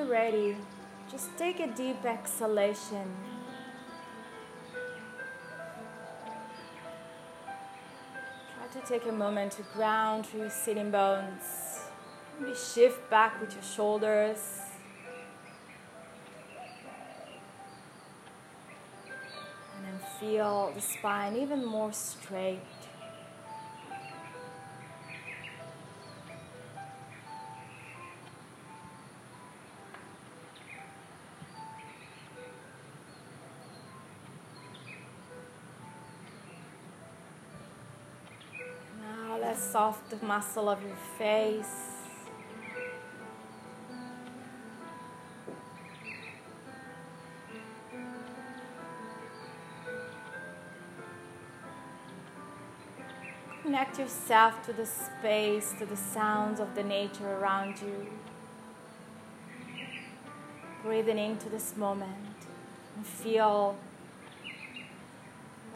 you're ready, just take a deep exhalation. Try to take a moment to ground through your sitting bones. Maybe shift back with your shoulders. And then feel the spine even more straight. Soft muscle of your face. Connect yourself to the space, to the sounds of the nature around you. Breathing into this moment and feel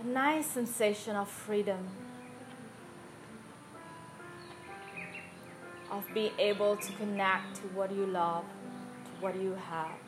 a nice sensation of freedom. Of being able to connect to what you love, to what you have.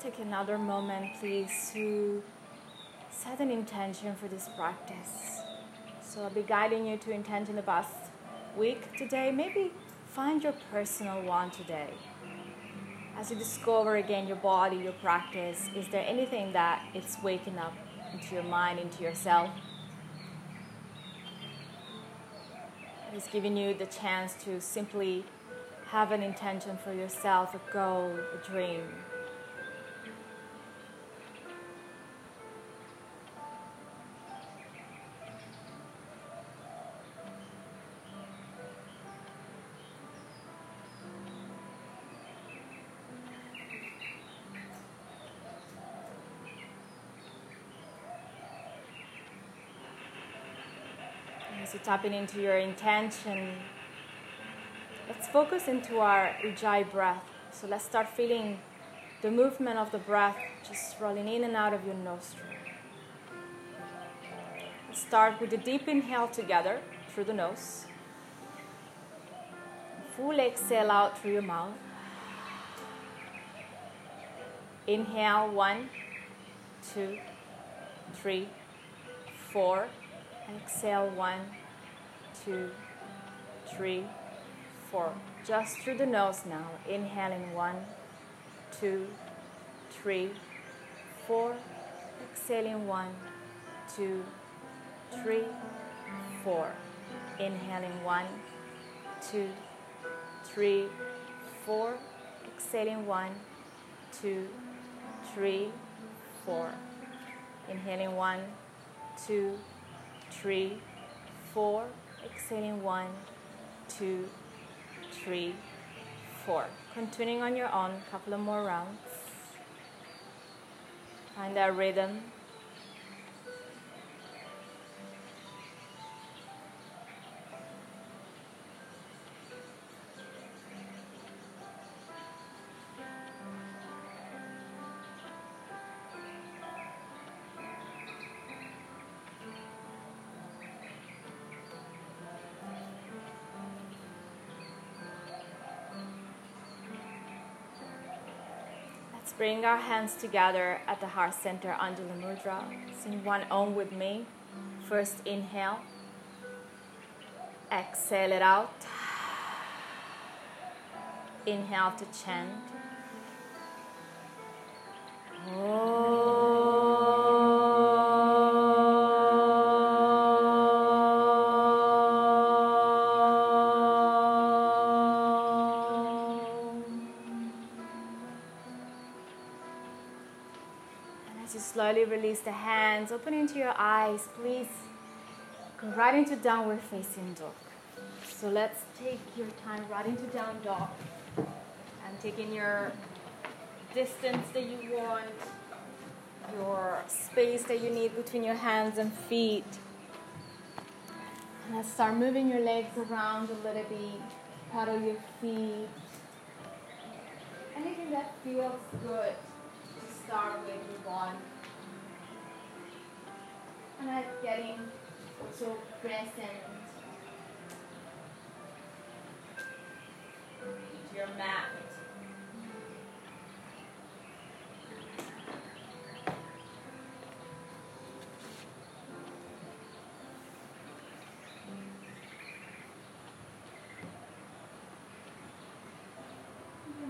Take another moment, please, to set an intention for this practice. So I'll be guiding you to intention the past week today. Maybe find your personal one today. As you discover again your body, your practice, is there anything that it's waking up into your mind, into yourself? It's giving you the chance to simply have an intention for yourself, a goal, a dream. Tapping into your intention. Let's focus into our Ujjayi breath. So let's start feeling the movement of the breath just rolling in and out of your nostril. Let's start with a deep inhale together through the nose. Full exhale out through your mouth. Inhale one, two, three, four. Exhale one, two, three, four. Just through the nose now. Inhaling one, two, three, four. Exhaling one, two, three, four. Inhaling one, two, three, four. Exhaling one, two, three, four. Inhaling one, two, three, four. Exhaling one, two, three, four. Continuing on your own, a couple of more rounds. Find that rhythm. Bring our hands together at the heart center, Anjali Mudra. Sing one Om with me. First inhale, exhale it out. Inhale to chant. As slowly release the hands, open into your eyes, please go right into downward facing dog. So let's take your time right into down dog and taking your distance that you want, your space that you need between your hands and feet. And let's start moving your legs around a little bit, paddle your feet. Anything that feels good to start with your body. And I'm getting so present to your mat.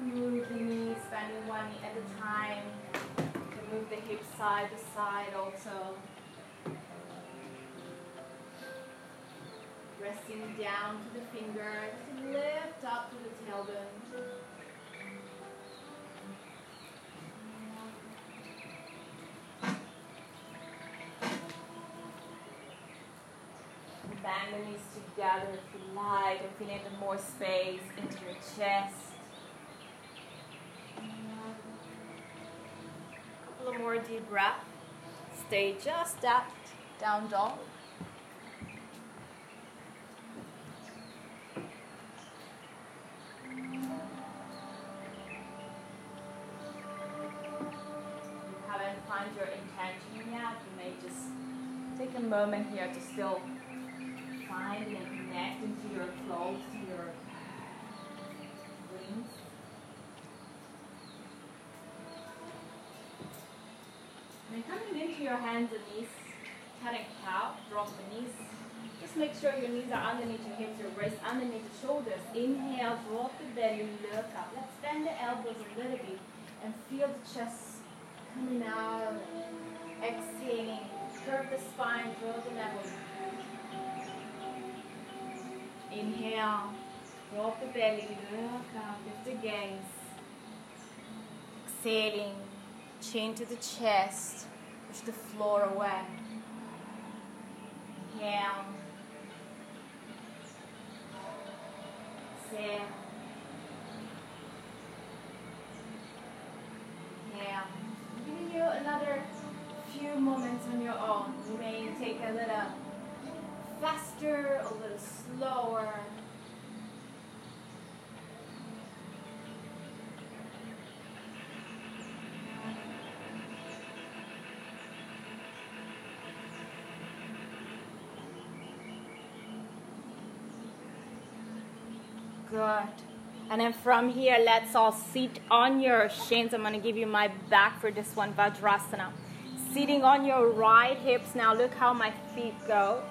Move the knees, one at a time. You move the hips side to side also. Resting down to the fingers, lift up to the tailbone. Bang the knees together if you like, if you need more space into your chest. couple of more deep breath. Stay just that down dog. If you haven't found your intention yet, you may just take a moment here to still find and connect into your clothes, to your wings. And then coming into your hands and knees, and cow, drop the knees. Just make sure your knees are underneath your hips, your waist underneath the shoulders. Inhale, drop the belly, look up. Let's bend the elbows a little bit and feel the chest coming out. Exhaling, curve the spine, draw the level. Inhale, drop the belly, look up, lift the gaze. Exhaling, chin to the chest, push the floor away. Inhale. Exhale. Inhale. Giving you another few moments on your own. You may take a little faster, a little slower. Good. And then from here, let's all sit on your shins. I'm going to give you my back for this one, Vajrasana. Sitting on your right hips. Now look how my feet go.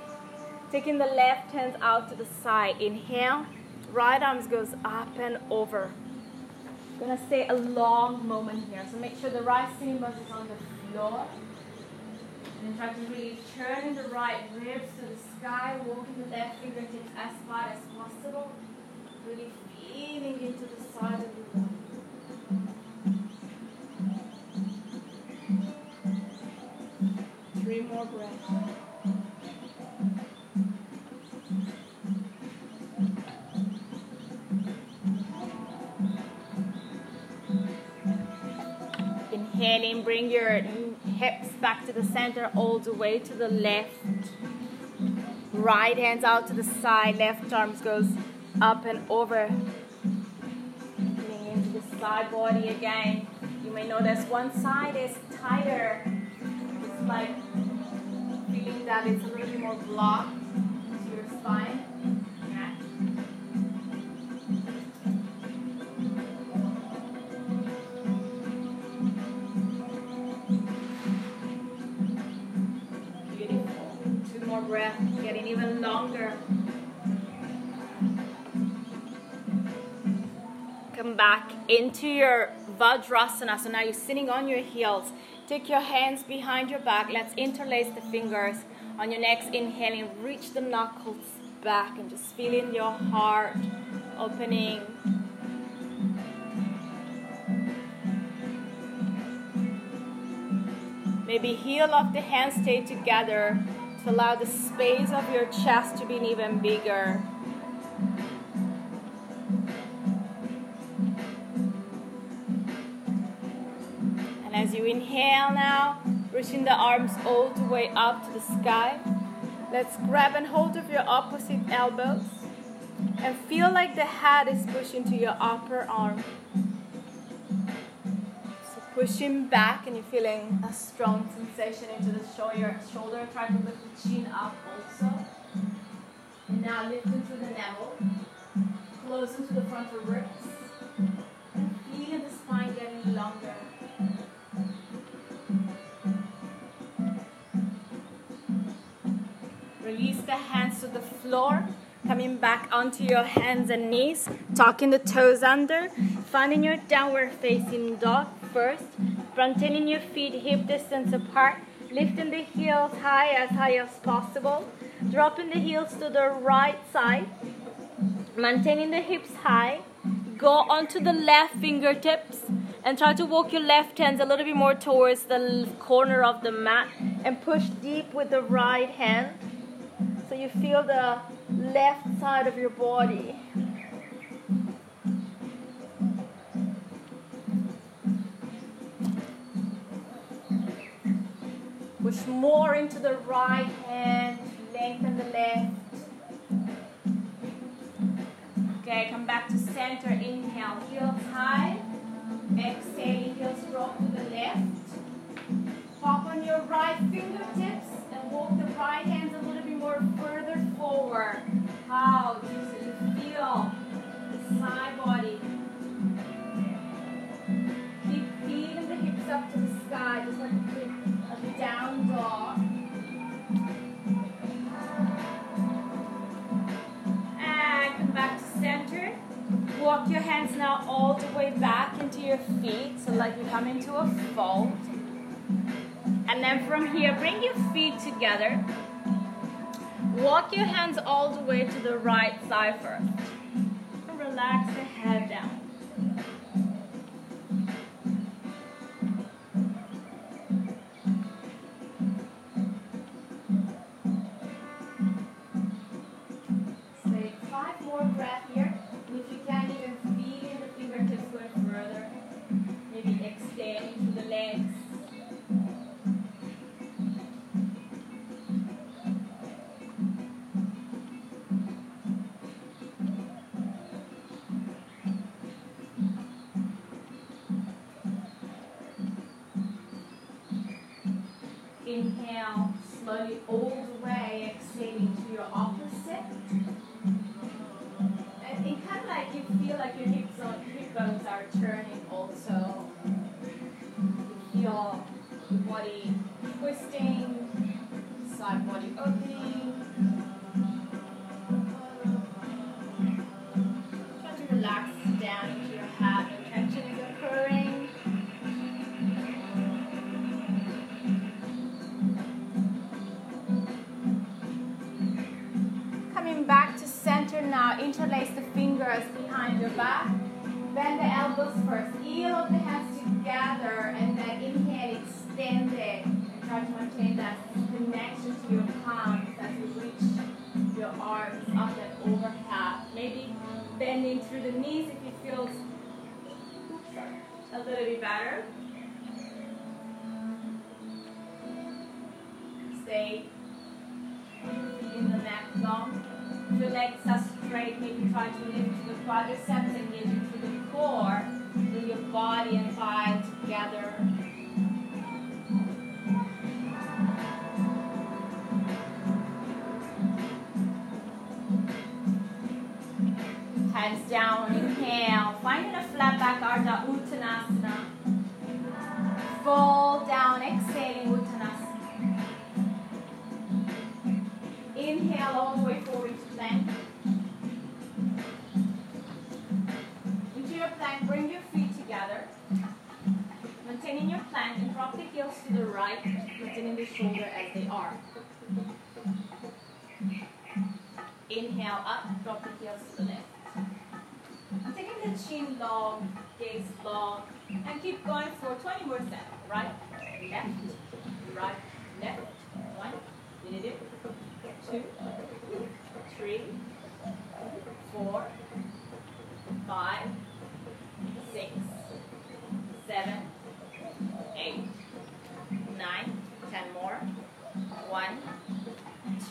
Taking the left hands out to the side. Inhale. Right arms goes up and over. I'm Gonna stay a long moment here. So make sure the right sitting bones is on the floor. And try to really turn the right ribs to the sky, walking the left fingertips as far as possible. Really feeling into the side of your body. Three more breaths. Inhaling, bring your hips back to the center, all the way to the left. Right hands out to the side, left arms goes up and over. Leaning into the side body again. You may notice one side is tighter. It's like feeling that it's a little bit more blocked to your spine. Beautiful. Two more breaths, getting even longer. Back into your Vajrasana. So now you're sitting on your heels. Take your hands behind your back. Let's interlace the fingers on your next inhaling. Reach the knuckles back and just feeling your heart opening. Maybe heel of the hands stay together to allow the space of your chest to be even bigger. Inhale now, reaching the arms all the way up to the sky, let's grab and hold of your opposite elbows and feel like the head is pushing to your upper arm So pushing back and you're feeling a strong sensation into the shoulder. Shoulder. Try to lift the chin up also. And now lift into the navel. Close into the frontal ribs. And feel the spine getting longer. The hands to the floor coming back onto your hands and knees, tucking the toes under, finding your downward facing dog first, maintaining your feet hip distance apart, lifting the heels high as high as possible, dropping the heels to the right side, maintaining the hips high, go onto the left fingertips and try to walk your left hands a little bit more towards the corner of the mat and push deep with the right hand you feel the left side of your body. Push more into the right hand, lengthen the left. Okay, come back to center. Inhale, heels high. Exhale, heels drop to the left. Pop on your right fingertips walk the right hands a little bit more further forward. How do you feel the side body? Keep feeling the hips up to the sky, just like a down dog. And come back to center. Walk your hands now all the way back into your feet, so like you come into a fold. And then from here, bring your feet together. Walk your hands all the way to the right side first. And relax the head down.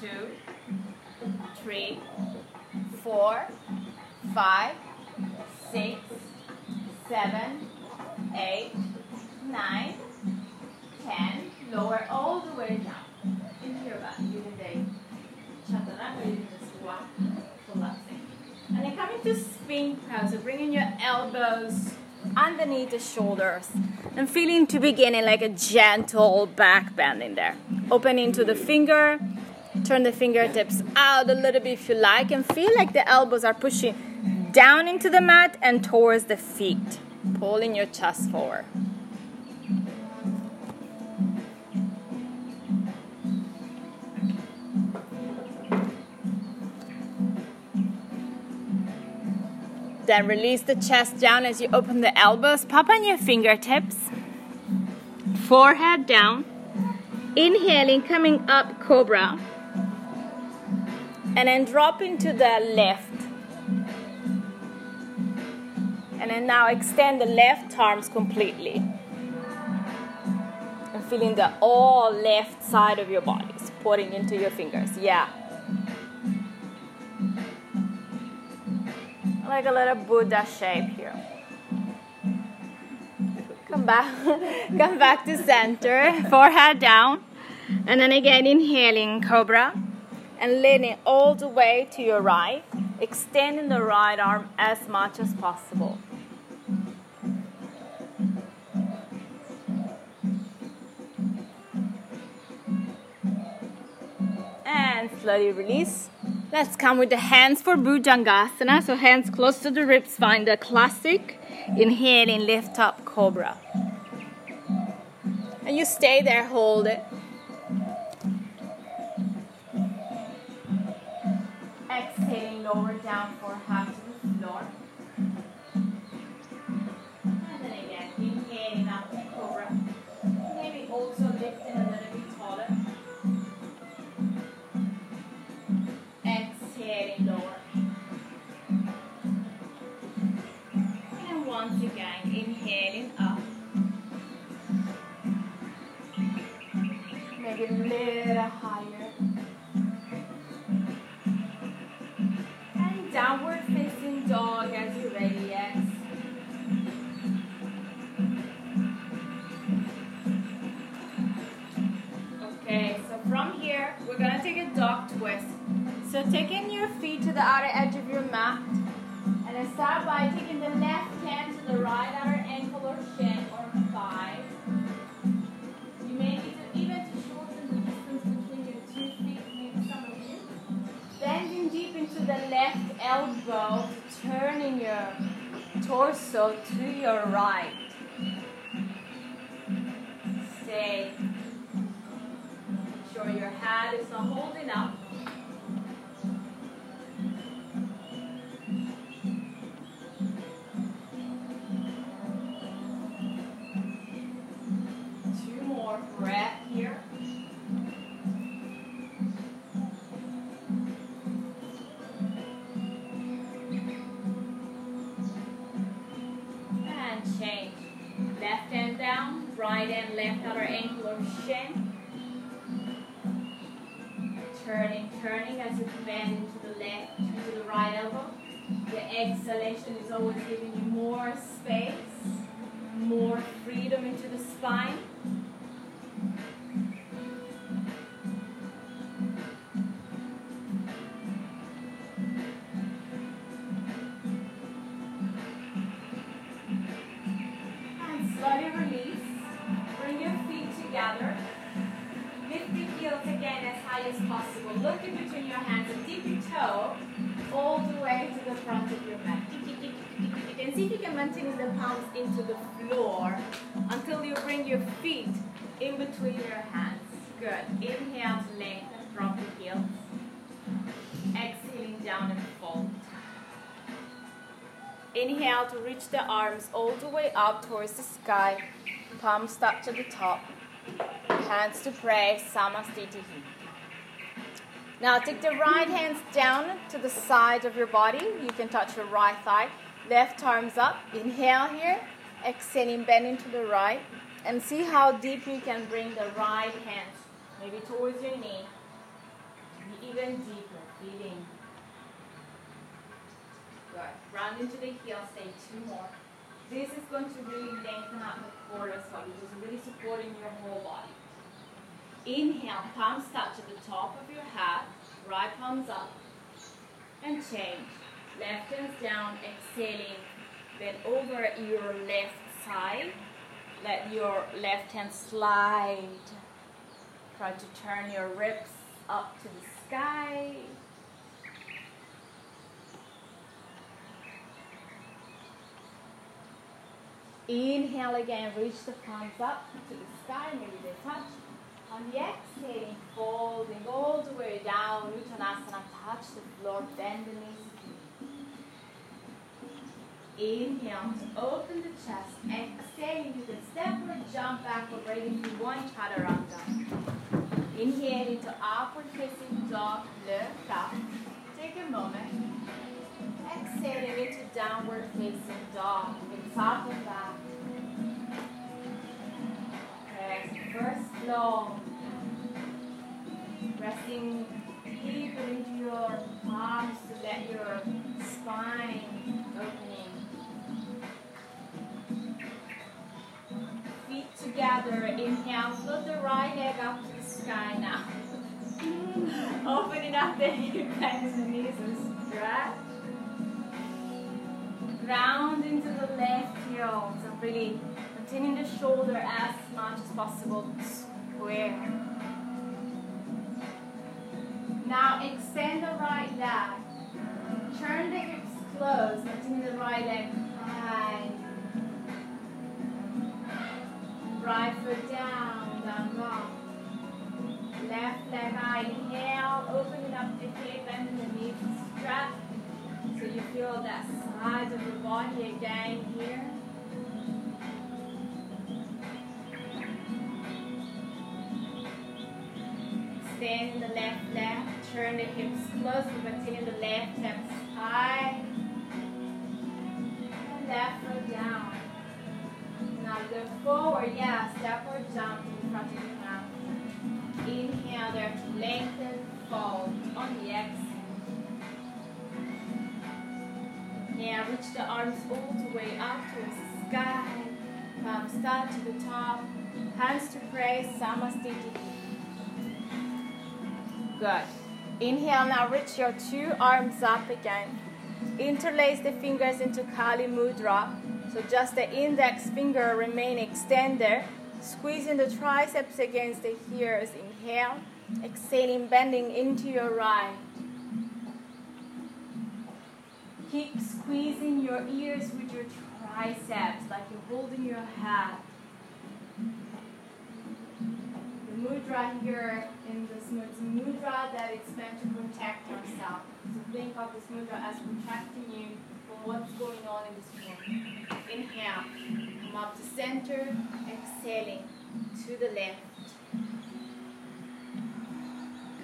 Two, three, four, five, six, seven, eight, nine, ten. Lower all the way down into your back. Using the chaturanga, using the squat, collapsing. And then coming to sphinx pose, so bringing your elbows underneath the shoulders and feeling to begin in like a gentle back bend in there. Opening to the finger, turn the fingertips out a little bit if you like, and feel like the elbows are pushing down into the mat and towards the feet, pulling your chest forward. Then release the chest down as you open the elbows. Pop on your fingertips. Forehead down. Inhaling, coming up, cobra. And then dropping to the left. And then now extend the left arms completely. And feeling the all left side of your body supporting into your fingers. Yeah. like a little Buddha shape here. Come back, come back to center, forehead down, and then again inhaling cobra, and leaning all the way to your right, extending the right arm as much as possible. And slowly release. Let's come with the hands for Bhujangasana. So hands close to the ribs, find the classic. Inhaling, lift up, cobra. And you stay there, hold it. Exhaling, lower down for half to the floor. And then again, inhaling up, cobra. Maybe also lifting a little bit taller. Exhaling lower. And once again, inhaling up. Maybe a little higher. Downward facing dog as you ready, yes. Okay, so from here, we're gonna take a dog twist. So taking your feet to the outer edge of your mat, and then start by taking the left elbow, turning your torso to your right. Stay. Make sure your head is not holding to reach the arms all the way up towards the sky. Palms touch at the top. Hands to pray, Samastiti. Now take the right hands down to the side of your body. You can touch your right thigh. Left arms up. Inhale here. Exhaling, bending to the right. And see how deep you can bring the right hand. Maybe towards your knee. Even deeper. Round into the heel. Stay two more. This is going to really lengthen up the core as well. This is really supporting your whole body. Inhale, palms touch at the top of your head, right palms up, and change. Left hands down, exhaling, then over your left side, let your left hand slide. Try to turn your ribs up to the sky. Inhale again, reach the palms up to the sky, maybe they touch. On the exhaling, folding all the way down, Uttanasana, touch the floor, bend the knees. Inhale to open the chest. Exhaling, you can step or jump back or break into one chaturanga. Inhale into upward facing dog, lift up. Take a moment. Exhaling into downward facing dog. Hips up and back. Okay, first long. Resting deeper into your palms to let your spine opening. Feet together. Inhale. Float the right leg up to the sky now. Opening up the hip and the knees and stretch. Ground into the left heel. So really containing the shoulder as much as possible. Square. Now extend the right leg. Turn the hips close. Continue the right leg high. Right foot down, down long. Left leg high. Inhale, opening up the hip and the knees. Stretch. You feel that side of the body again here. In the left leg, turn the hips close, continue the left hips high. And left foot down. Now look forward, yeah, step or jump in front of your mouth. Inhale there lengthen, fold on the exhale. Yeah, reach the arms all the way up towards the sky. Palms start to the top. Hands to pray, Samastiti. Good. Inhale now, reach your two arms up again. Interlace the fingers into Kali Mudra. So just the index finger remain extended. Squeezing the triceps against the ears. Inhale. Exhaling, bending into your right. Keep squeezing your ears with your triceps like you're holding your head. The mudra here in this mudra that it's meant to protect yourself. So think of this mudra as protecting you from what's going on in this room. Inhale, come up to center, exhaling to the left.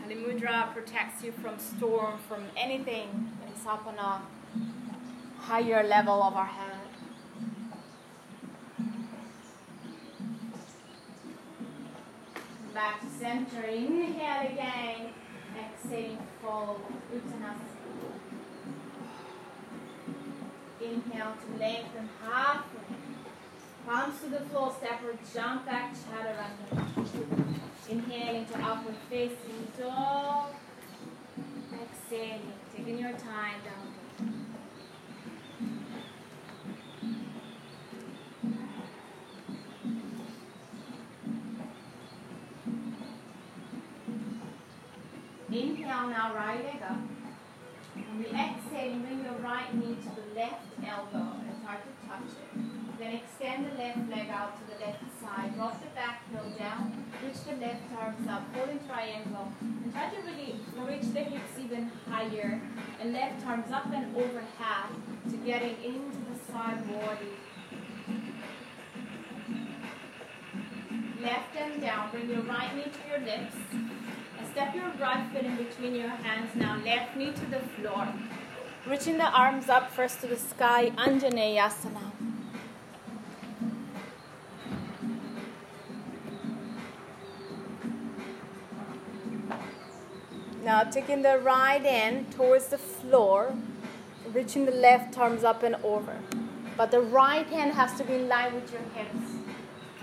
Kali Mudra protects you from storm, from anything that is up on a higher level of our head. Back to center. Inhale again. Exhaling, fold. Uttanasana. Inhale to lengthen halfway. Palms to the floor, step or jump back, chaturanga. Inhale into upward facing dog. Exhaling, taking your time down. Inhale now, right leg up. On the exhale, bring your right knee to the left elbow and start to touch it. Then extend the left leg out to the left side. side. Drop the back heel down. Reach the left arms up. Holding triangle. And try to really reach the hips even higher. And left arms up and over half to getting into the side body. Left and down. Bring your right knee to your lips. Step your right foot in between your hands now. Left knee to the floor. Reaching the arms up first to the sky, Anjaneyasana. Now taking the right hand towards the floor, reaching the left arms up and over. But the right hand has to be in line with your hips.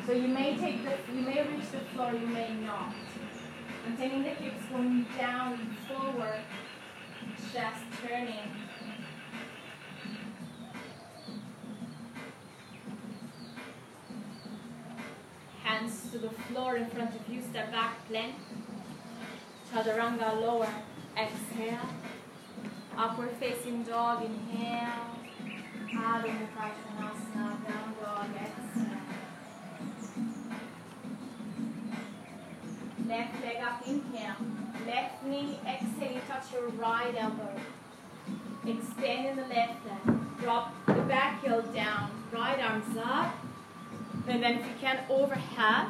So you may take the you may reach the floor, you may not. And taking the hips going down and forward, chest turning. Hands to the floor in front of you, step back, plank. Chaturanga lower, exhale. Upward facing dog, inhale. Adho Mukha Svanasana, down dog, exhale. Left leg up, inhale. Left knee, exhale, you touch your right elbow. Extend in the left leg. Drop the back heel down, right arms up. And then if you can, overhead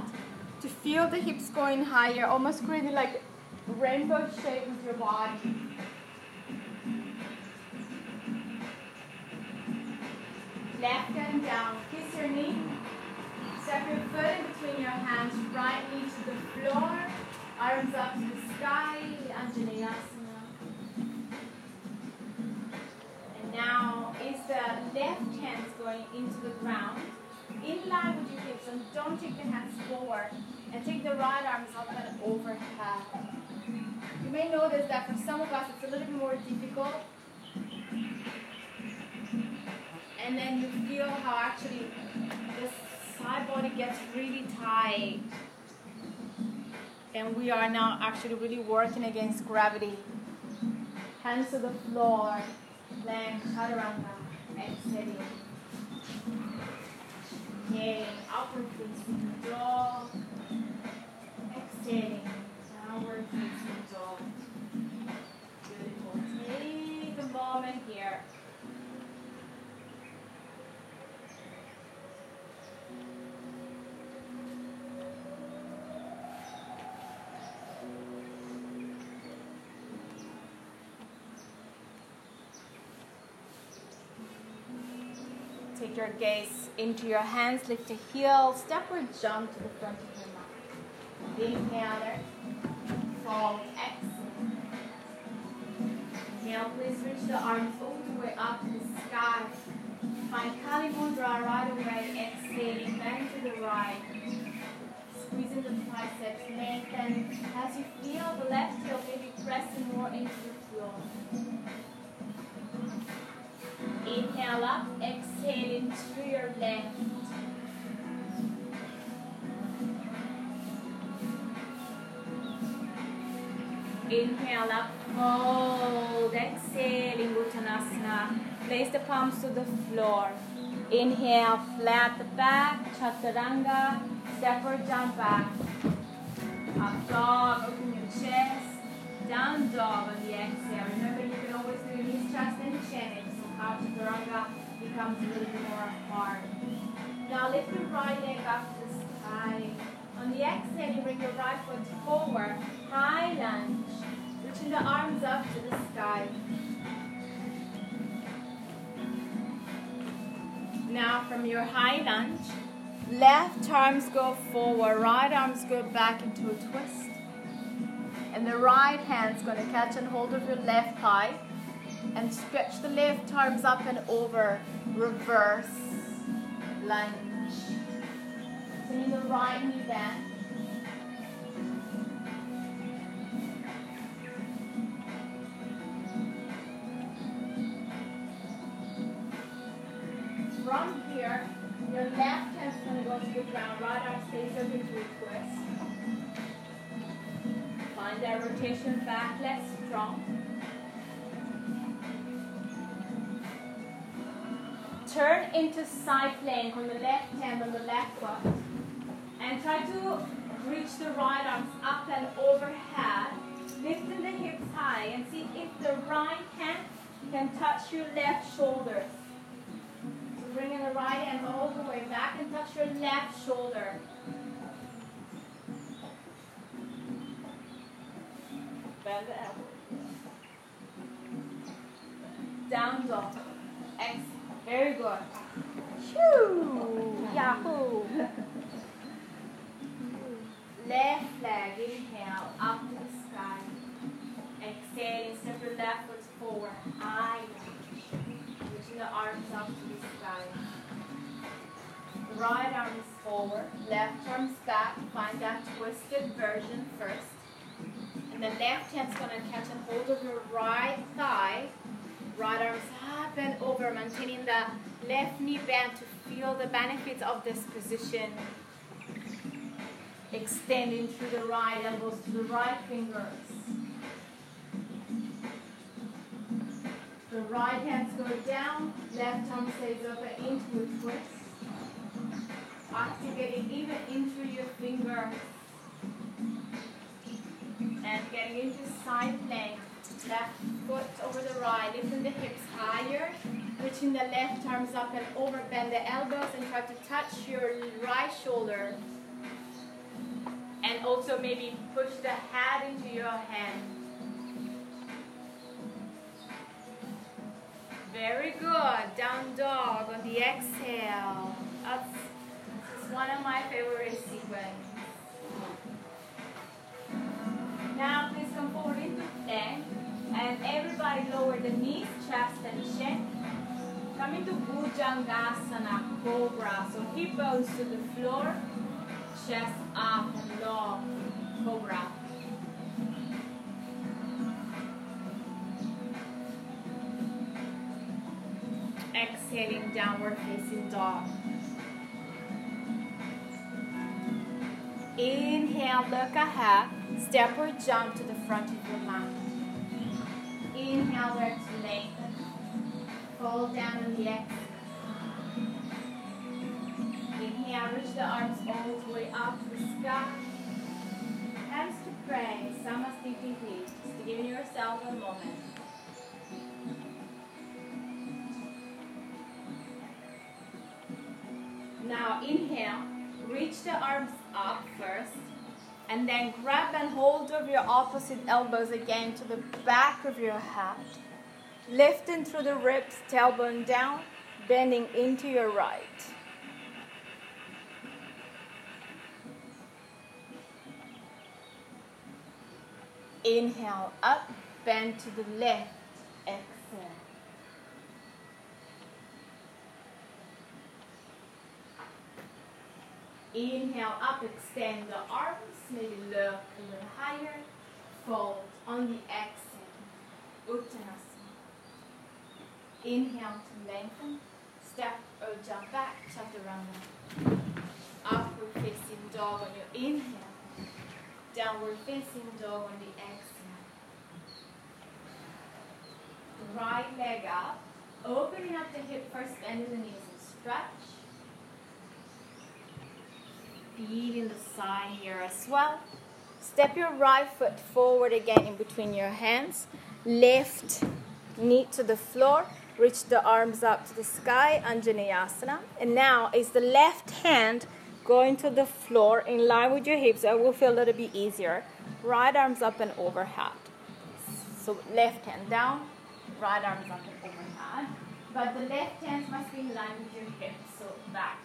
to feel the hips going higher, almost creating like rainbow shape with your body. Left and down. Kiss your knee. Step your foot in between your hands. Right knee to the floor. Arms up to the sky. Anjaneyasana. And now is the left hand going into the ground. In line with your hips. And don't take the hands forward. And take the right arms up and overhead. You may notice that for some of us it's a little bit more difficult. And then you feel how actually the side body gets really tight. And we are now actually really working against gravity. Hands to the floor, plank, chaturanga, exhaling. Inhaling, upward facing dog, exhaling downward facing dog. Beautiful. Take a moment here. Take your gaze into your hands, lift the heel, stepward jump to the front of your mat. Inhale. Fold, exhale. Inhale, please reach the arms all the way up to the sky. Find Kali Mudra right away, exhaling, bend to the right. Squeezing the triceps, lengthen. As you feel the left heel maybe pressing more into the floor. Inhale up, exhaling to your left. Inhale up, hold, exhaling Uttanasana. Place the palms to the floor. Inhale, flat the back, chaturanga, step or jump back. Up dog, open your chest. Down dog on the exhale. Remember, you can always do knees, chest, and chin. If somehow chaturanga becomes a little bit more hard. Now lift your right leg up to the sky. On the exhale, you bring your right foot forward. High lunge. Reaching the arms up to the sky. Now from your high lunge, left arms go forward, right arms go back into a twist. And the right hand's to catch and hold of your left thigh and stretch the left arms up and over. Reverse lunge. Turning the right knee bend. Into side plank on the left hand on the left foot. And try to reach the right arms up and overhead, lifting the hips high, and see if the right hand can touch your left shoulder. So bringing the right hand all the way back and touch your left shoulder. Bend the elbow. Down dog. Exhale. Very good. Shoo! Yahoo! Left leg, inhale, up to the sky. Exhale, step your left foot forward, high. Reaching the arms up to the sky. Right arm is forward, left arm's back. Find that twisted version first. And the left hand's gonna catch a hold of your right thigh. Right arm's up and over, maintaining the left knee bent to feel the benefits of this position. Extending through the right elbows to the right fingers. The right hands go down, left arm stays open into a twist. Activating even into your fingers. And getting into side plank. Left foot over the right, lifting the hips higher, reaching the left arms up and over, bend the elbows and try to touch your right shoulder. And also maybe push the head into your hand. Very good. Down dog on the exhale. Up. This is one of my favorite sequences. Lower the knees, chest and chin. Come into Bhujangasana, Cobra. So hip bones to the floor, chest up and long, Cobra. Exhaling, downward facing dog. Inhale, look ahead. Step or jump to the front of your mat. Inhale there to lengthen. Fold down on the exhale. Inhale, reach the arms all the way up to the sky. Hands to pray. Samasthiti. Just give yourself a moment. Now inhale, reach the arms up first, and then grab and hold of your opposite elbows again to the back of your head. Lifting through the ribs, tailbone down, bending into your right. Inhale up, bend to the left, exhale. Inhale up, extend the arms, maybe look a little higher. Fold on the exhale, Uttanasana. Inhale to lengthen, step or jump back, chaturanga. Upward facing dog on your inhale, downward facing dog on the exhale. Right leg up, opening up the hip first, bending the knees and stretch feeling the side here as well. Step your right foot forward again in between your hands. Lift knee to the floor. Reach the arms up to the sky, Anjaneyasana. And now is the left hand going to the floor in line with your hips. It will feel a little bit easier. Right arms up and overhead. So left hand down, right arms up and overhead. But the left hand must be in line with your hips. So back,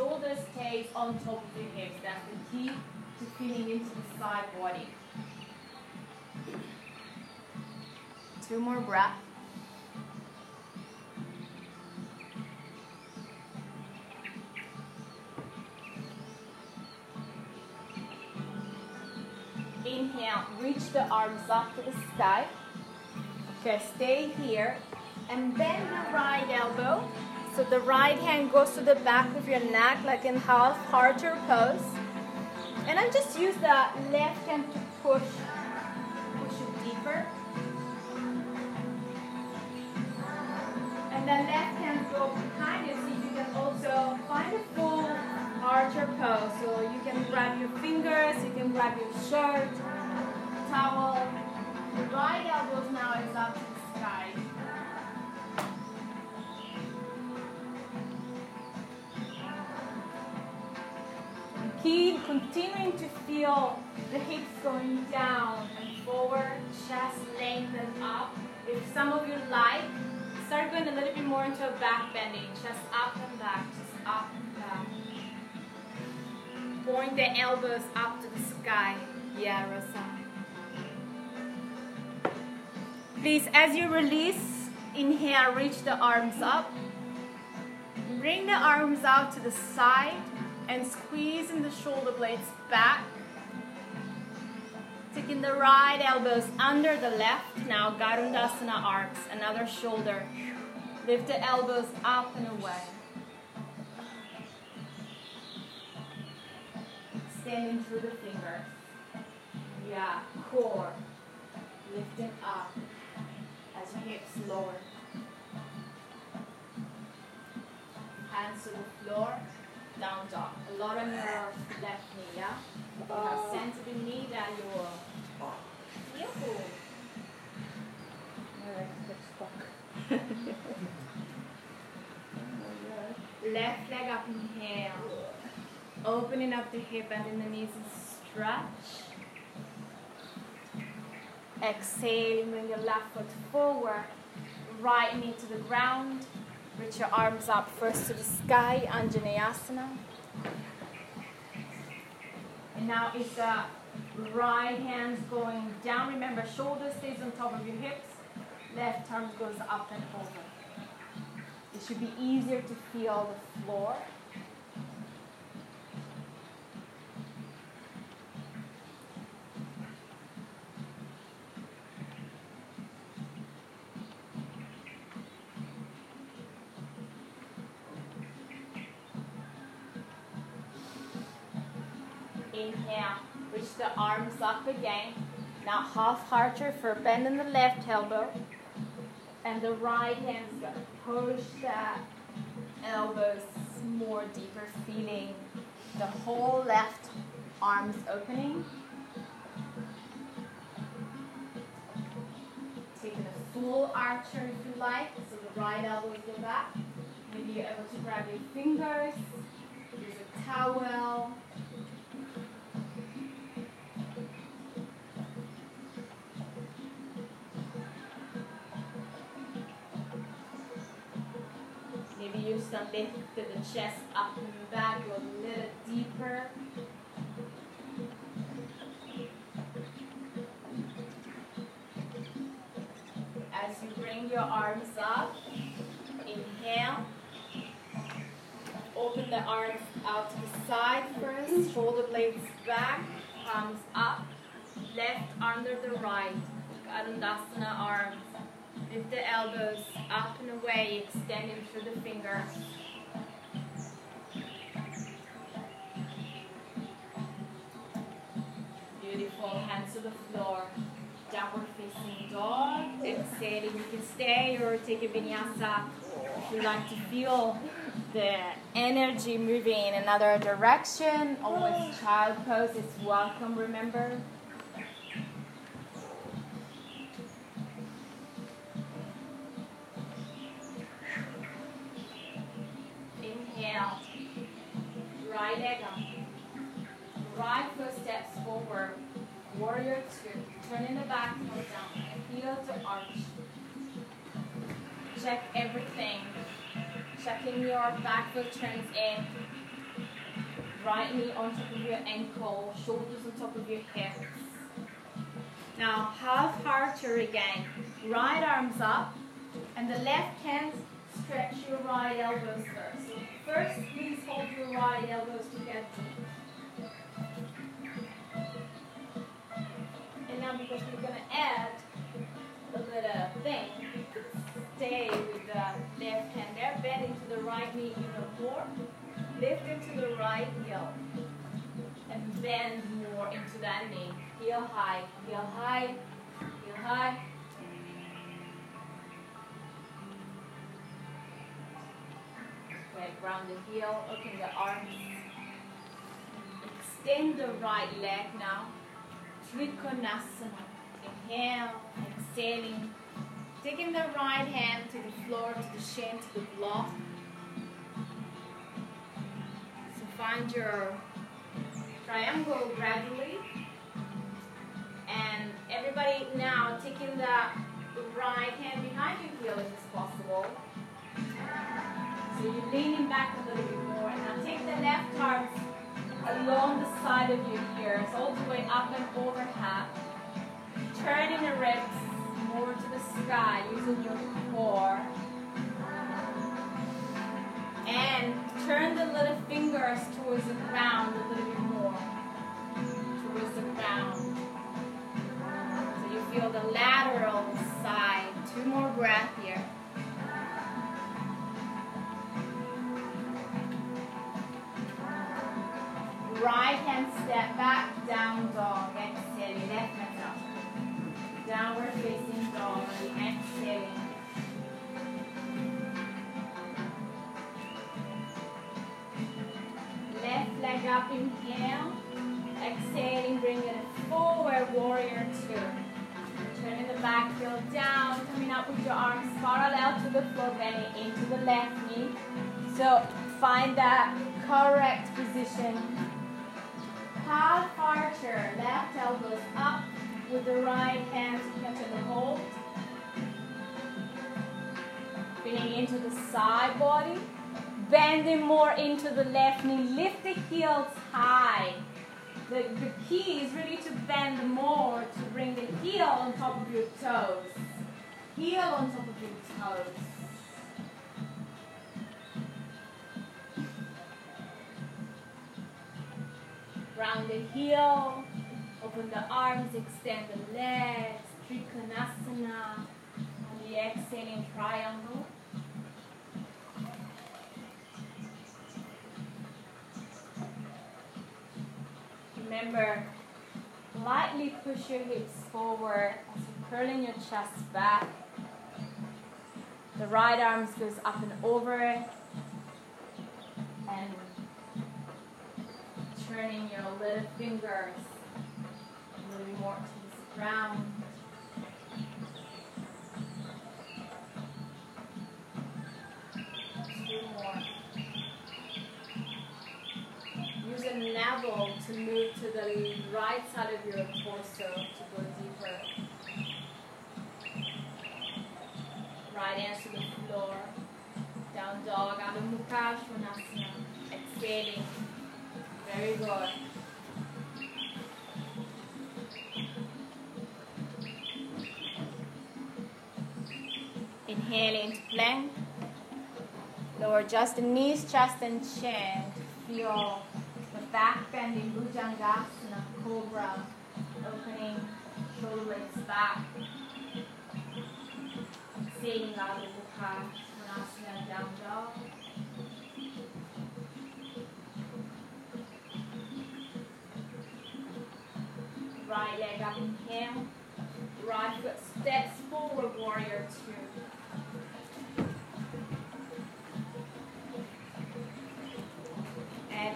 shoulder stays on top of the hips. That's the key to feeling into the side body. Two more breaths. Inhale, reach the arms up to the sky. Okay, stay here and bend the right elbow so the right hand goes to the back of your neck like in half archer pose. And I just use the left hand to push, push it deeper. And the left hand go behind you so you can also find a full archer pose. So you can grab your fingers, you can grab your shirt, towel. The right elbows now is up you like, start going a little bit more into a back bending, chest up and back, just up and back. Point the elbows up to the sky. Yeah, Rosa. Please, as you release, inhale, reach the arms up. Bring the arms out to the side and squeezing the shoulder blades back. Taking the right elbows under the left. Now Garudasana arcs, another shoulder. Lift the elbows up and away. Standing through the fingers. Yeah, core. Lifting up as hips lower. Hands to the floor down dog. A lot of your left knee, yeah? Left leg up, inhale. Opening up the hip and in the knees and stretch. Exhale, bring your left foot forward. Right knee to the ground. Reach your arms up first to the sky, Anjaneyasana. And now it's the right hands going down. Remember, shoulder stays on top of your hips. Left arm goes up and over. It should be easier to feel the floor. Inhale, reach the arms up again. Now half archer for bend in the left elbow. And the right hand's push that elbows more deeper, feeling the whole left arms opening. Taking a full archer if you like, so the right elbow elbows go back. Maybe you're able to grab your fingers. Use a towel. Chest up and back, go a little deeper. As you bring your arms up, inhale. Open the arms out to the side first, shoulder blades back, palms up, left under the right, Garudasana arms. Lift the elbows up and away, extending through the fingers. You like to feel the energy moving in another direction. Always child pose is welcome, remember. Inhale. Right leg up. Right foot steps forward. Warrior two. Turning the back heel down. Heel to arch. Check everything. Checking your back foot turns in. Right knee on top of your ankle. Shoulders on top of your hips. Now half archer again. Right arms up. And the left hand stretch your right elbows first. First, please hold your right elbows together. And now because we're going to add a little thing, stay with the left hand there, bend into the right knee even more, lift into the right heel, and bend more into that knee. Heel high, heel high, heel high. Okay, ground the heel, open the arms, extend the right leg now. Trikonasana. Inhale, exhaling. Taking the right hand to the floor, to the shin, to the block. So find your triangle gradually. And everybody now taking the right hand behind your heel if it's possible. So you're leaning back a little bit more. And now take the left arm along the side of your ears, all the way up and overhead. Turning the ribs more to sky using your core. And turn the little fingers towards the ground a little bit more. Towards the ground. So you feel the lateral side. Two more breaths here. Right hand step back, down dog. Exhale, left hand. Downward facing dog. Exhaling. Left leg up, inhale. Exhaling, bring it forward, warrior two. Turning the back heel down, coming up with your arms parallel to the floor, bending into the left knee. So find that correct position. Half archer, left elbows up with the right hand catching the hold. Feeling into the side body. Bending more into the left knee. Lift the heels high. The, the key is really to bend more to bring the heel on top of your toes. Heel on top of your toes. Round the heel, open the arms, extend the legs, Trikonasana, on the exhaling triangle. Remember, lightly push your hips forward as you're curling your chest back. The right arm goes up and over and turning your little fingers little. Two more. Use a navel to move to the right side of your torso to go deeper. Right hands to the floor. Down dog, Adho Mukha Svanasana. Exhaling. Very good. Inhale into plank. Lower just the knees, chest, and chin. Feel the back bending Bhujangasana, Cobra, opening shoulder blades back. Exhaling Adho Mukha Svanasana, down dog. right leg up, inhale. Right foot steps forward, warrior two.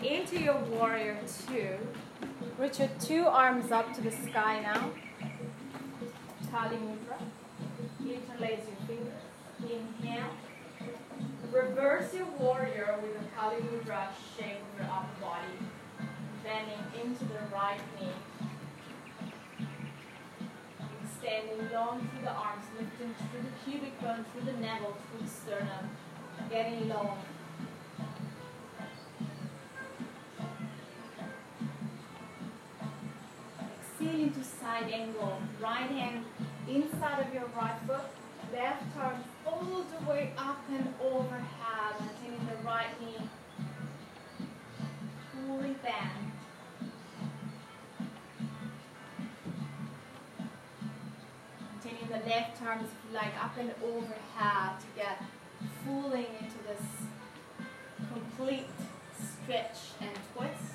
Into your warrior two. Reach your two arms up to the sky now. Kali Mudra. Interlace your fingers. Inhale. Reverse your warrior with a Kali Mudra shape of your upper body. Bending into the right knee extending long through the arms, lifting through the pubic bone, through the navel, through the sternum, getting long. Exhaling to side angle, right hand inside of your right foot, left arm all the way up and overhead, maintaining the right knee fully bent. Maintaining the left arm is like up and overhead to get fooling into this complete stretch and twist.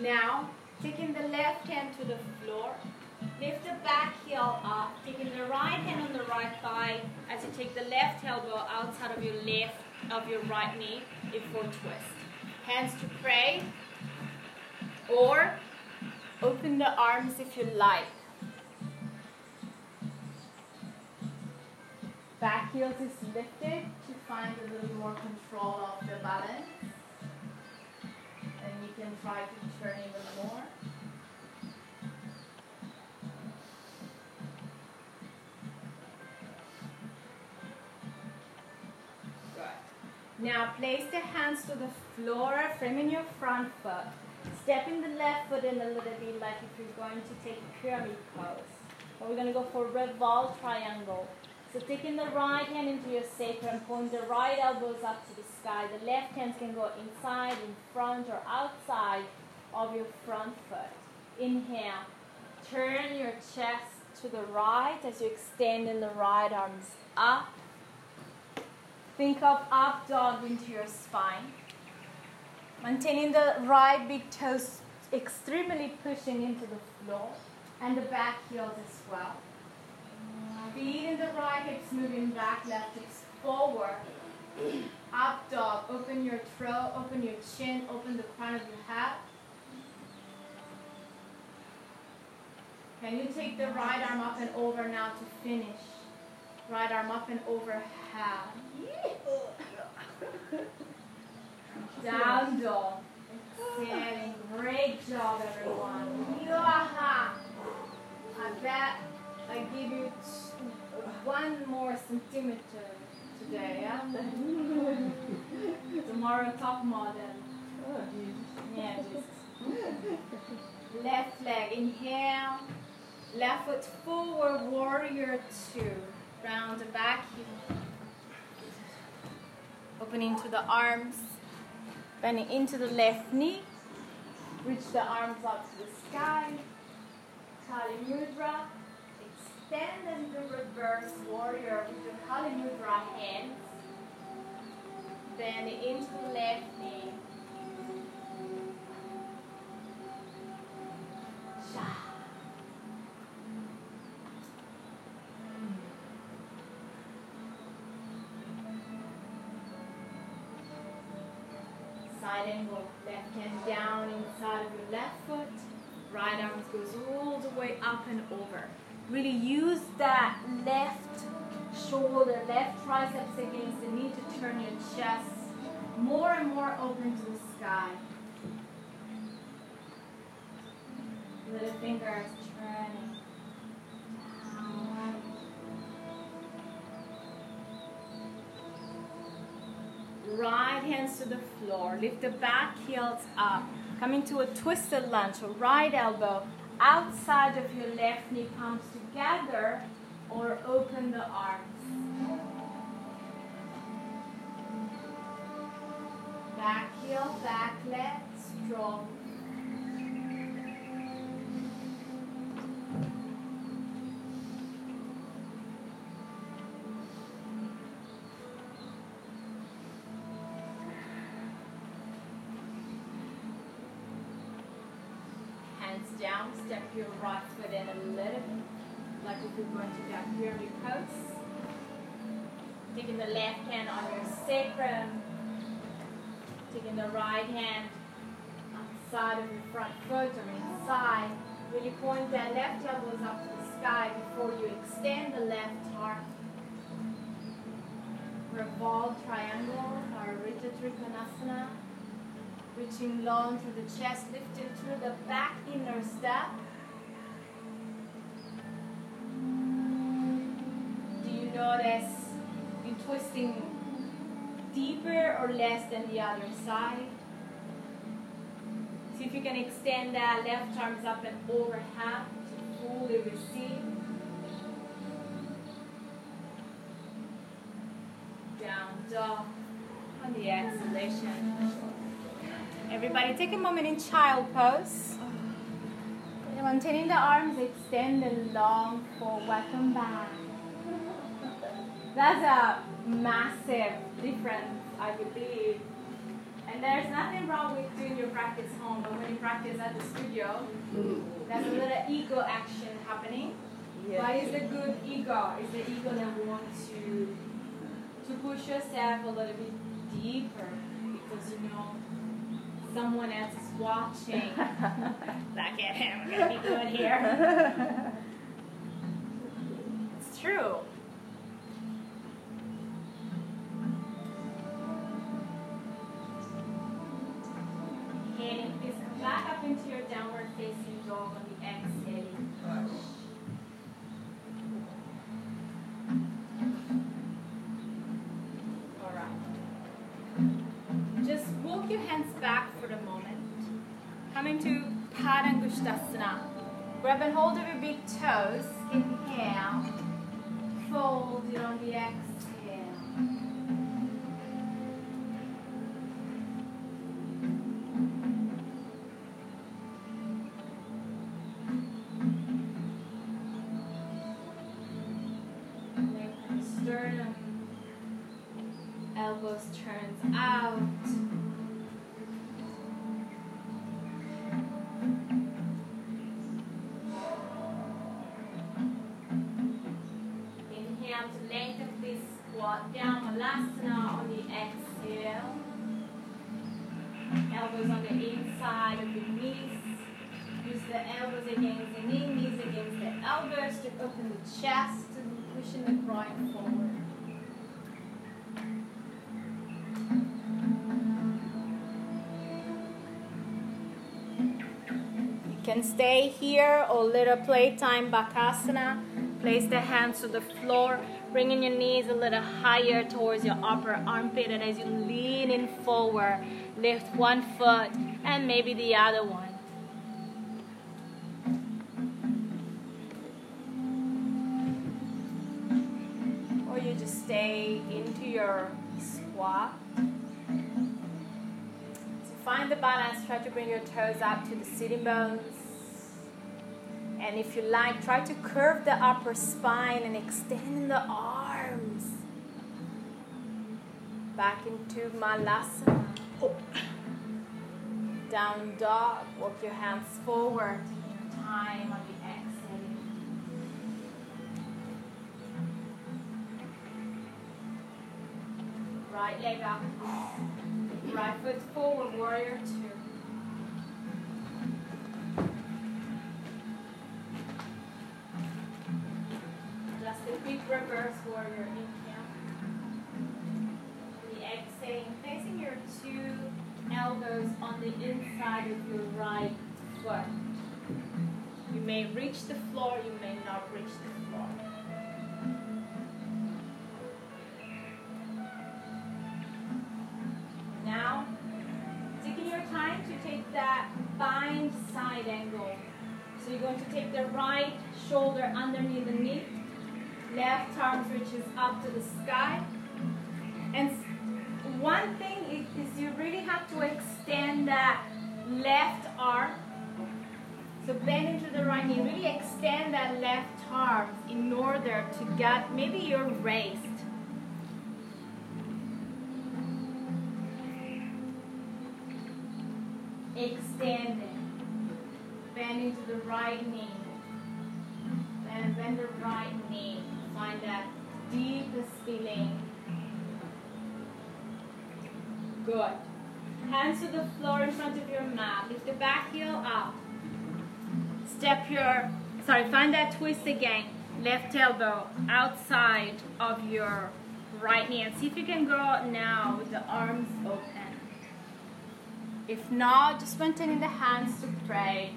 Now, taking the left hand to the floor, Lift the back heel up, taking the right hand on the right thigh as you take the left elbow outside of your left of your right knee in full twist. Hands to pray or open the arms if you like. Back heels is lifted to find a little more control of the balance. Can try to turn even more. Now place the hands to the floor, framing your front foot. Stepping the left foot in a little bit like if you're going to take a pyramid pose. But we're going to go for a revolve triangle. So taking the right hand into your sacrum, pulling the right elbows up to the sky. The left hand can go inside, in front, or outside of your front foot. Inhale. Turn your chest to the right as you extend in the right arms up Think of up dog into your spine. Maintaining the right big toes extremely pushing into the floor and the back heels as well. Feet in the right hips moving back, left hips forward. Up dog, open your throat, open your chin, open the crown of your head. Can you take the right arm up and over now to finish? Right arm up and over, half. Down dog. Exhaling. Great job, everyone. Yaha. I bet I give you one more centimeter today, yeah? Tomorrow top model. Oh, yeah, just. Left leg, inhale. Left foot forward, warrior two. Round the back, opening to the arms, bending into the left knee, reach the arms up to the sky, Kali Mudra, extend and do reverse warrior with your Mudra hands, bending into the left knee, side angle. Left hand down inside of your left foot. Right arm goes all the way up and over. Really use that left shoulder, left triceps against the knee to turn your chest more and more open to the sky. Little fingers turning. Right hands to the floor. Lift the back heels up. Coming to a twisted lunge. So right elbow outside of your left knee, palms together, or open the arms. Back heel, back leg, strong. Step your right foot in a little bit, like if you're going to that pyramid pose. Taking the left hand on your sacrum, taking the right hand outside of your front foot or inside. Really point that left elbows up to the sky before you extend the left arm. Revolve triangle or Ujjayi Trikonasana reaching long through the chest, lifted through the back inner step. Notice you twisting deeper or less than the other side? See if you can extend that left arms up and over half to fully receive. Down dog on the exhalation. Everybody take a moment in child pose. Maintaining the arms extended long for welcome back. That's a massive difference, I believe. And there's nothing wrong with doing your practice home, but when you practice at the studio, there's a little ego action happening. Yes. But it's a good ego. It's the ego that wants to to push yourself a little bit deeper because you know someone else is watching. Look at him, we're gonna be good here. it's true. Your hands back for a moment. Coming to Padangusthasana. Grab and hold of your big toes. Inhale. Fold it on the exhale. Groin forward. can stay here or little playtime bakasana. Place the hands to the floor, bringing your knees a little higher towards your upper armpit. And as you lean in forward, lift one foot and maybe the other one. Stay into your squat. Find the balance, try to bring your toes up to the sitting bones. And if you like, try to curve the upper spine and extend the arms. Back into Malasana. Down dog. Walk your hands forward. Time Right leg up. Right foot forward, warrior two. Just a big reverse warrior inhale. The exhaling, placing your two elbows on the inside of your right foot. You may reach the floor, you may not reach the floor. So you're going to take the right shoulder underneath the knee left arm reaches up to the sky. And one thing is, you really have to extend that left arm. So bend into the right knee. Really extend that left arm in order to get maybe your waist. Extend it. Into the right knee. And bend the right knee. Find that deepest feeling. Good. Hands to the floor in front of your mat. Lift the back heel up. Step your, sorry, find that twist again. Left elbow outside of your right knee. And see if you can go now with the arms open. If not, just maintaining the hands to pray.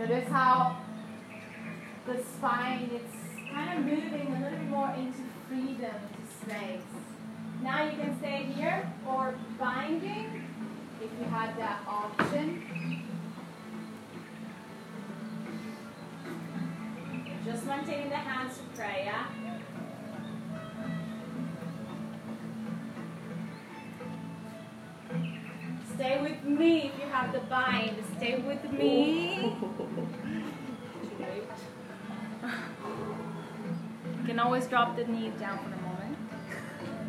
Notice how the spine, is kind of moving a little bit more into freedom, into space. Now you can stay here or binding if you had that option. Just maintaining the hands to pray, yeah? Stay with me if you have the bind. Stay with me. You can always drop the knee down for a moment.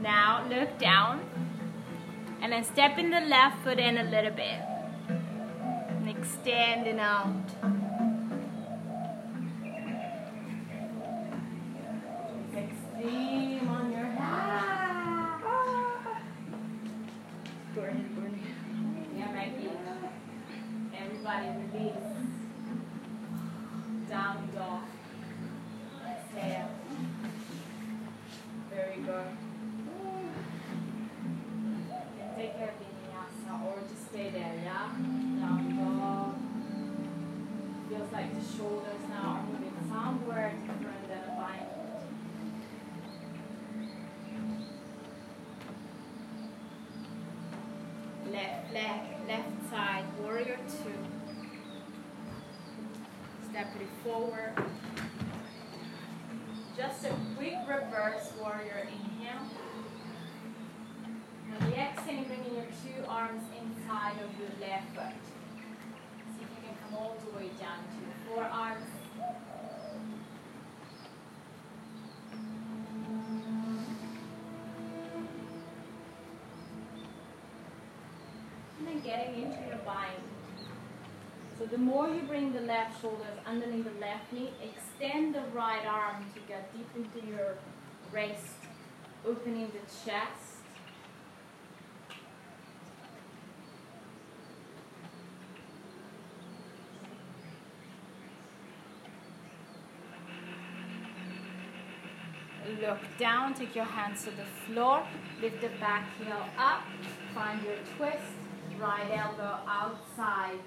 Now look down and then step in the left foot in a little bit and extending out. Everybody release. Down dog. Exhale. Very good. Take care of the vinyasa or just stay there, yeah? Down dog. Feels like the shoulders now are moving somewhere different than the bind. Left leg, left side, warrior two. Step it forward. Just a quick reverse warrior inhale. And the exhale, bringing your two arms inside of your left foot. See if you can come all the way down to your forearms. And then getting into your bind. So the more you bring the left shoulders underneath the left knee, extend the right arm to get deep into your wrist, opening the chest. Look down, take your hands to the floor, lift the back heel up, find your twist, right elbow outside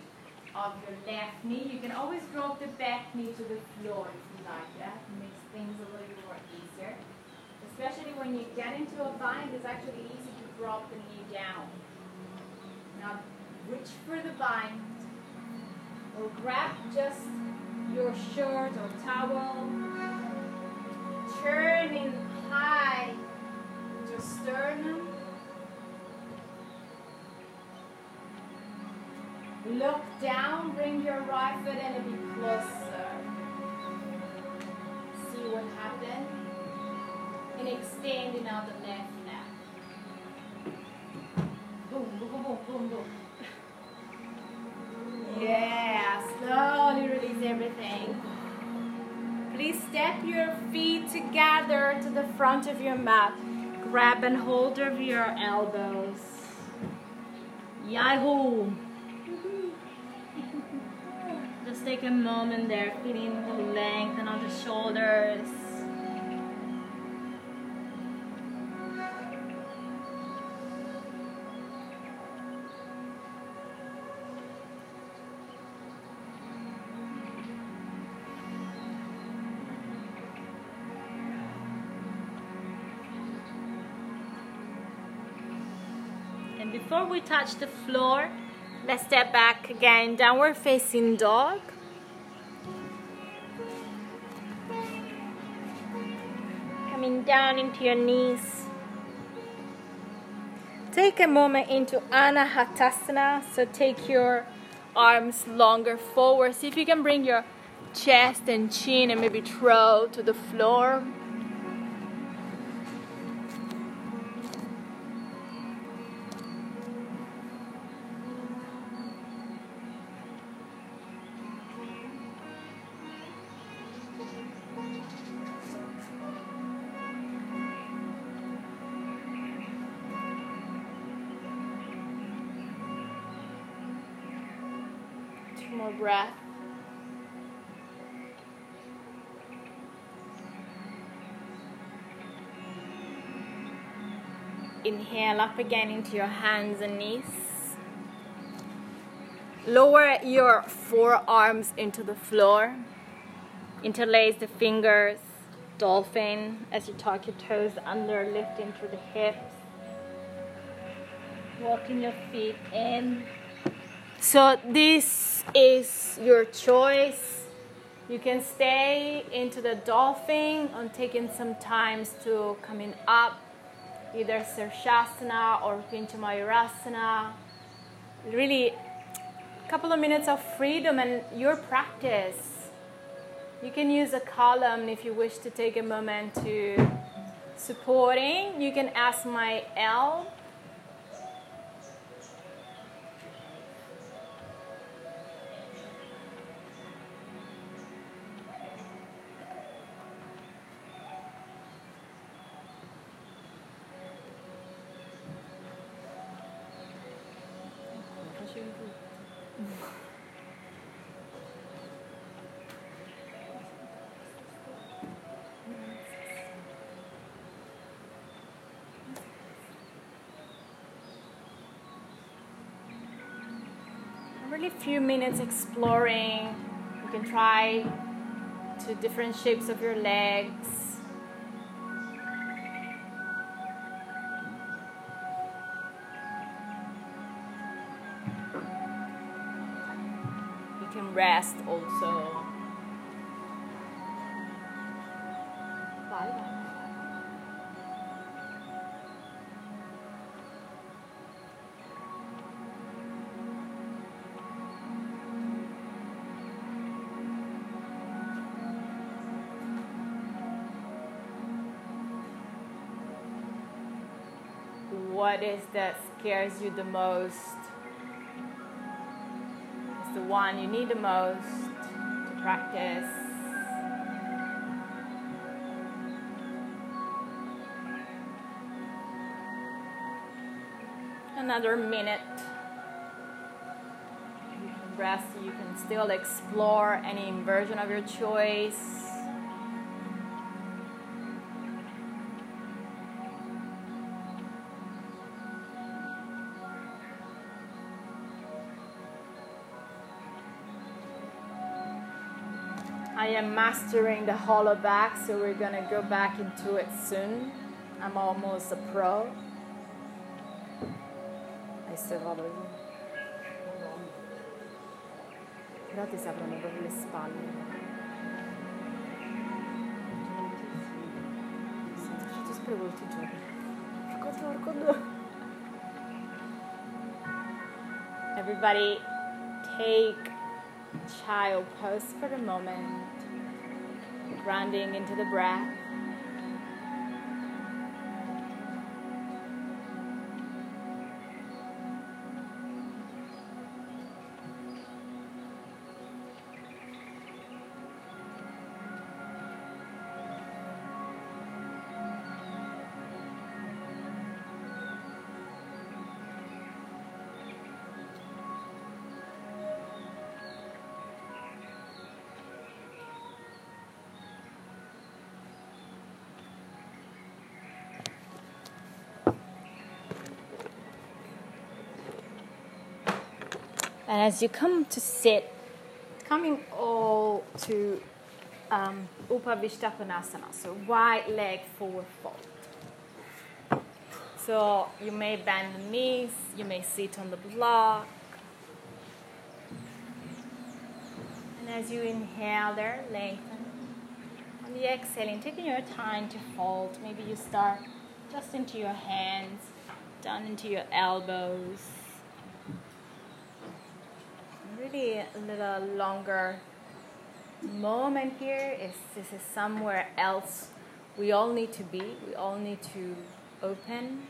of your left knee. You can always drop the back knee to the floor if you like that. Makes things a little bit more easier. Especially when you get into a bind, it's actually easy to drop the knee down. Now reach for the bind or grab just your shirt or towel. Turning high to sternum. Look down, bring your right foot a bit closer. See what happened? And extending out the left leg. Boom, boom, boom, boom, boom. Yeah, slowly release everything. Please step your feet together to the front of your mat. Grab and hold of your elbows. Yahoo! Just take a moment there, feeling the length and on the shoulders. We touch the floor, let's step back again, downward facing dog. Coming down into your knees. Take a moment into Anahatasana. So take your arms longer forward. See if you can bring your chest and chin and maybe throat to the floor. More breath. Inhale up again into your hands and knees. Lower your forearms into the floor. Interlace the fingers, dolphin, as you tuck your toes under, lifting through the hips. Walking your feet in. So this is your choice. You can stay into the dolphin on taking some times to coming up, either Sirshasana or Pincha Mayurasana. Really, a couple of minutes of freedom and your practice. You can use a column if you wish to take a moment to supporting, you can ask my help. Really few minutes exploring. You can try to different shapes of your legs. You can rest is that scares you the most? It's the one you need the most to practice. Another minute. You can rest, you can still explore any version of your choice. Am mastering the hollow back, so we're gonna go back into it soon. I'm almost a pro. I still follow you. Però ti servono proprio le spalle. Sempre volti giorni. Ricordo, ricordo. Everybody take child pose for a moment grounding into the breath. And as you come to sit, coming all to um, Upavishta Konasana, so right leg forward fold. So you may bend the knees, you may sit on the block. And as you inhale there, lengthen. On the exhaling, taking your time to fold. Maybe you start just into your hands, down into your elbows a little longer moment here is this is somewhere else. We all need to be we all need to open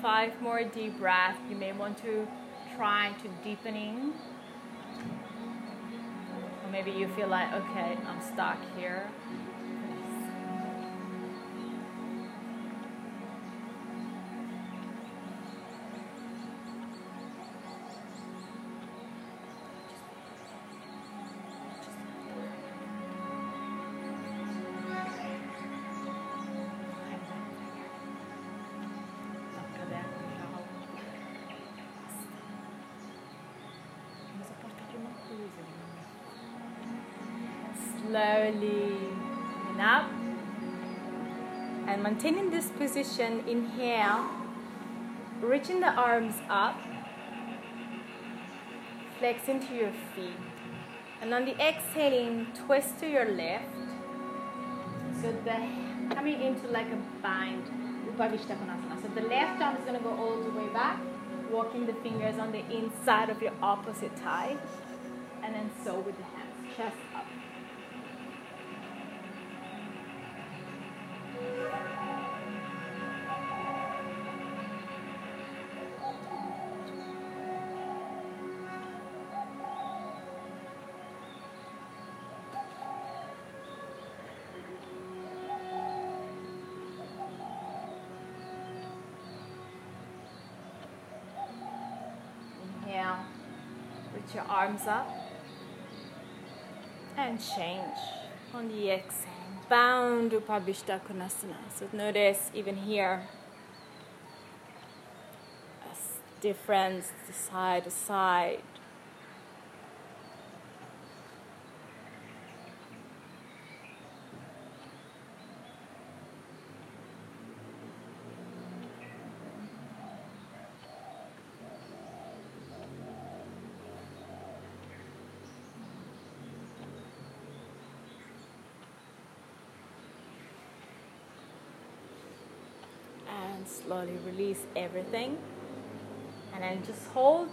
five more deep breaths. You may want to try to deepening. Or maybe you feel like, okay, I'm stuck here. Position, inhale, reaching the arms up, flex into your feet. And on the exhaling, twist to your left. So the coming into like a bind. So the left arm is going to go all the way back, walking the fingers on the inside of your opposite thigh, and then so with the hands, chest up. Arms up and change on the exhale. Bound Upavishta Konasana. So notice even here a difference side to side. And slowly release everything. And then just hold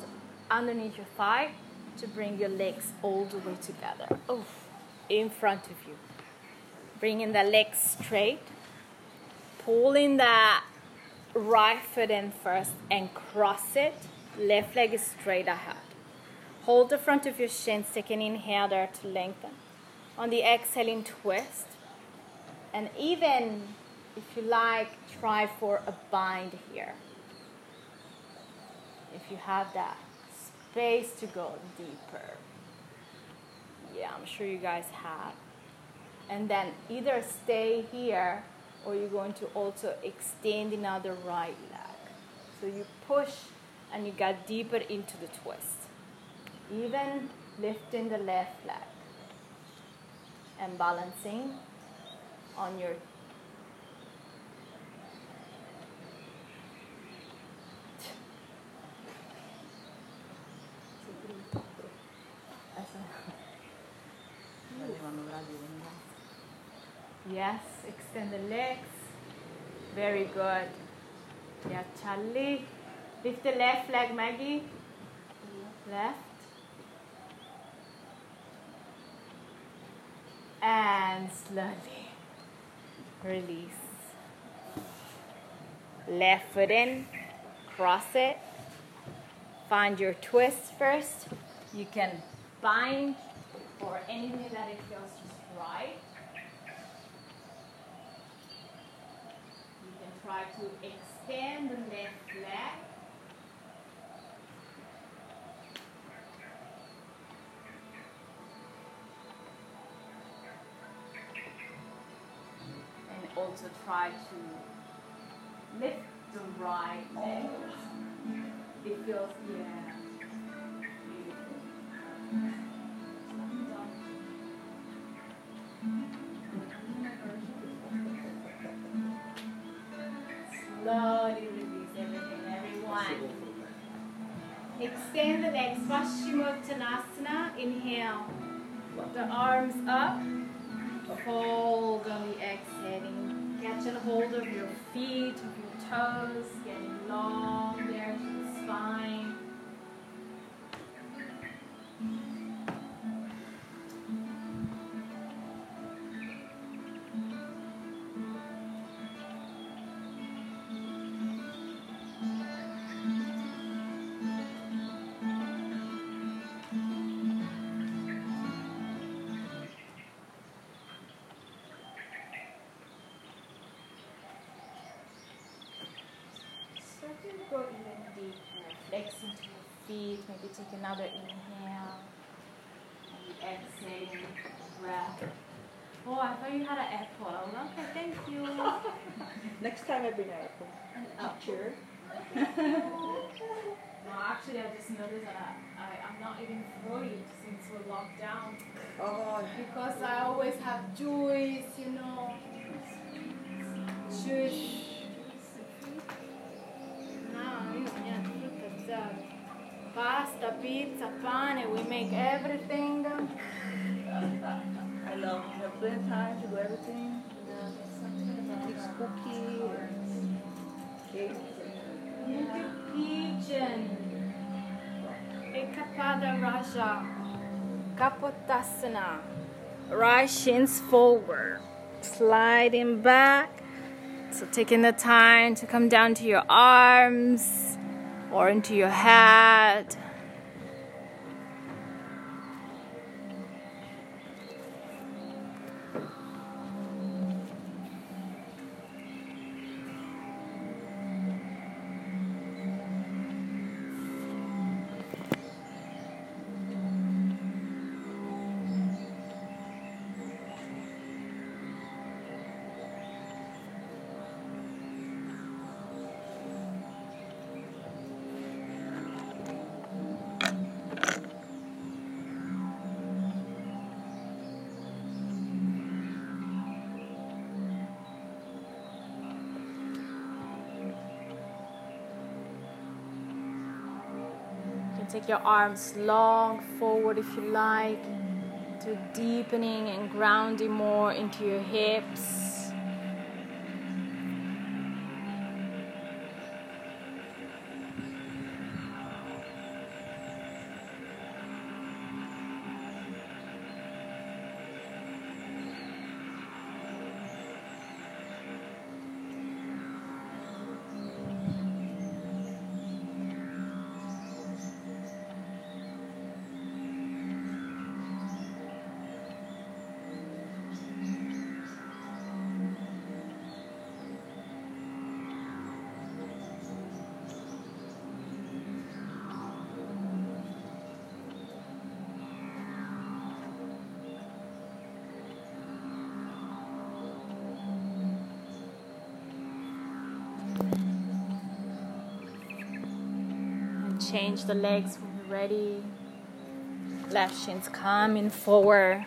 underneath your thigh to bring your legs all the way together. Oh, in front of you. Bringing the legs straight. Pulling the right foot in first and cross it. Left leg is straight ahead. Hold the front of your shins, take an inhale there to lengthen. On the exhaling, twist. And even if you like, try for a bind here. If you have that space to go deeper. Yeah, I'm sure you guys have. And then either stay here or you're going to also extend another right leg. So you push and you get deeper into the twist. Even lifting the left leg and balancing on your Yes, extend the legs. Very good. Yeah, Charlie. Lift the left leg, Maggie. Left. And slowly release. Left foot in, cross it. Find your twist first. You can bind or anything that it feels just right. You can try to extend the left leg. And also try to lift the right leg. It feels, yeah. Extend the legs, Paschimottanasana. Inhale. The arms up. Hold on the exhaling. Catch and hold of your feet, of your toes, getting long go even deeper. Flex into your feet. Maybe take another inhale. And exhale. Breath. Oh, I thought you had an apple. Okay, thank you. Next time I bring an apple. An apple. Sure. Mark. Actually, I just noticed that I, I, I'm not eating fruit since we're locked down. Oh, Because I always have juice, you know. Juice. Pizza, pane, we make everything. I love plenty of time to do everything. Fix cookie, cake. Pigeon. Ekapada Raja. Kapotasana. Right shins forward. Sliding back. So taking the time to come down to your arms or into your head. Your arms long forward if you like, to deepening and grounding more into your hips. Change the legs when you're ready. Left shin's coming forward.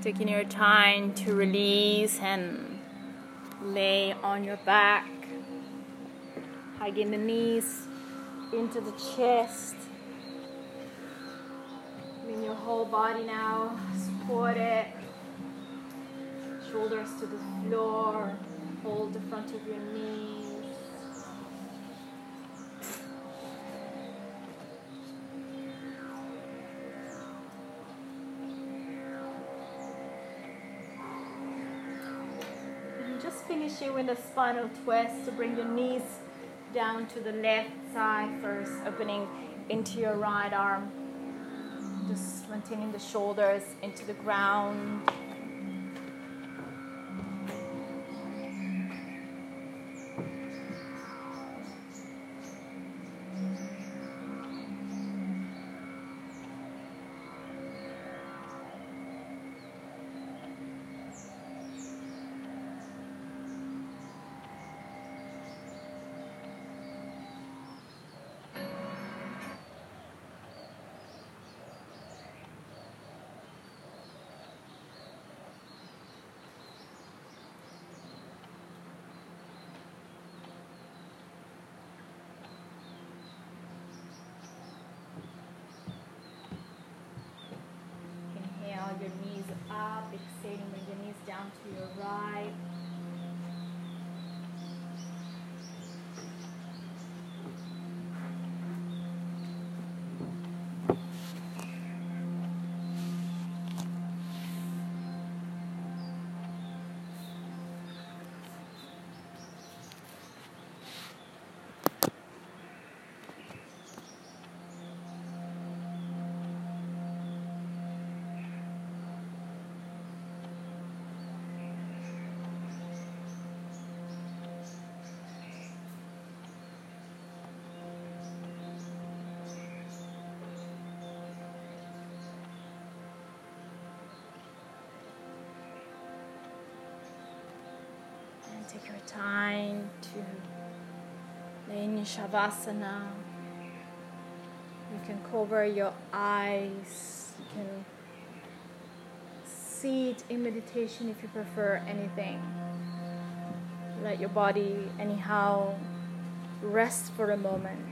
Taking your time to release and lay on your back, hugging the knees into the chest. Bring your whole body now, support it. Shoulders to the floor, hold the front of your knees. Finish it with a spinal twist to bring your knees down to the left side first, opening into your right arm. Just maintaining the shoulders into the ground. Take your time to lay in Shavasana. You can cover your eyes. You can sit in meditation if you prefer anything. Let your body, anyhow, rest for a moment.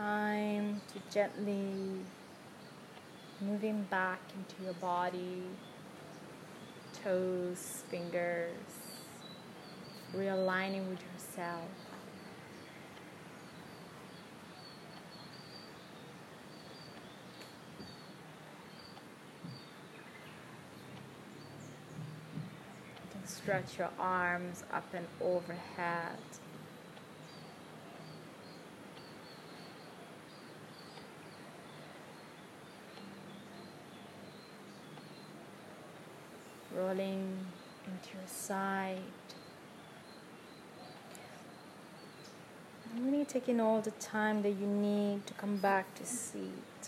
Time to gently moving back into your body, toes, fingers, realigning with yourself. stretch your arms up and overhead. Rolling into your side. really taking all the time that you need to come back to seat.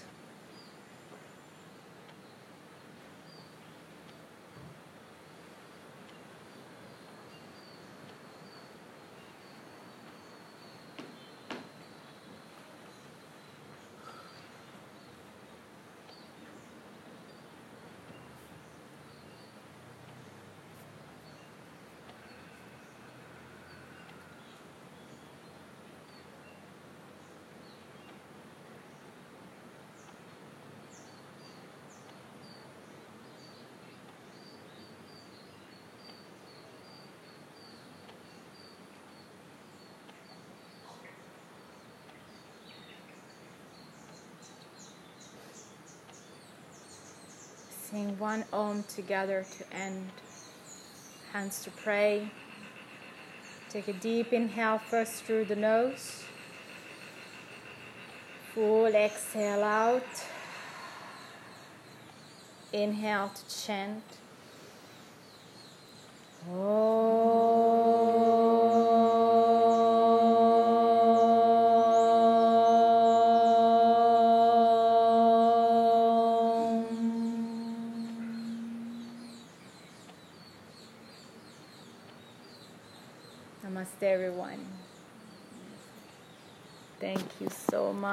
Sing one Om together to end. Hands to pray. Take a deep inhale first through the nose. Full exhale out. Inhale to chant. Namaste, everyone. Thank you so much.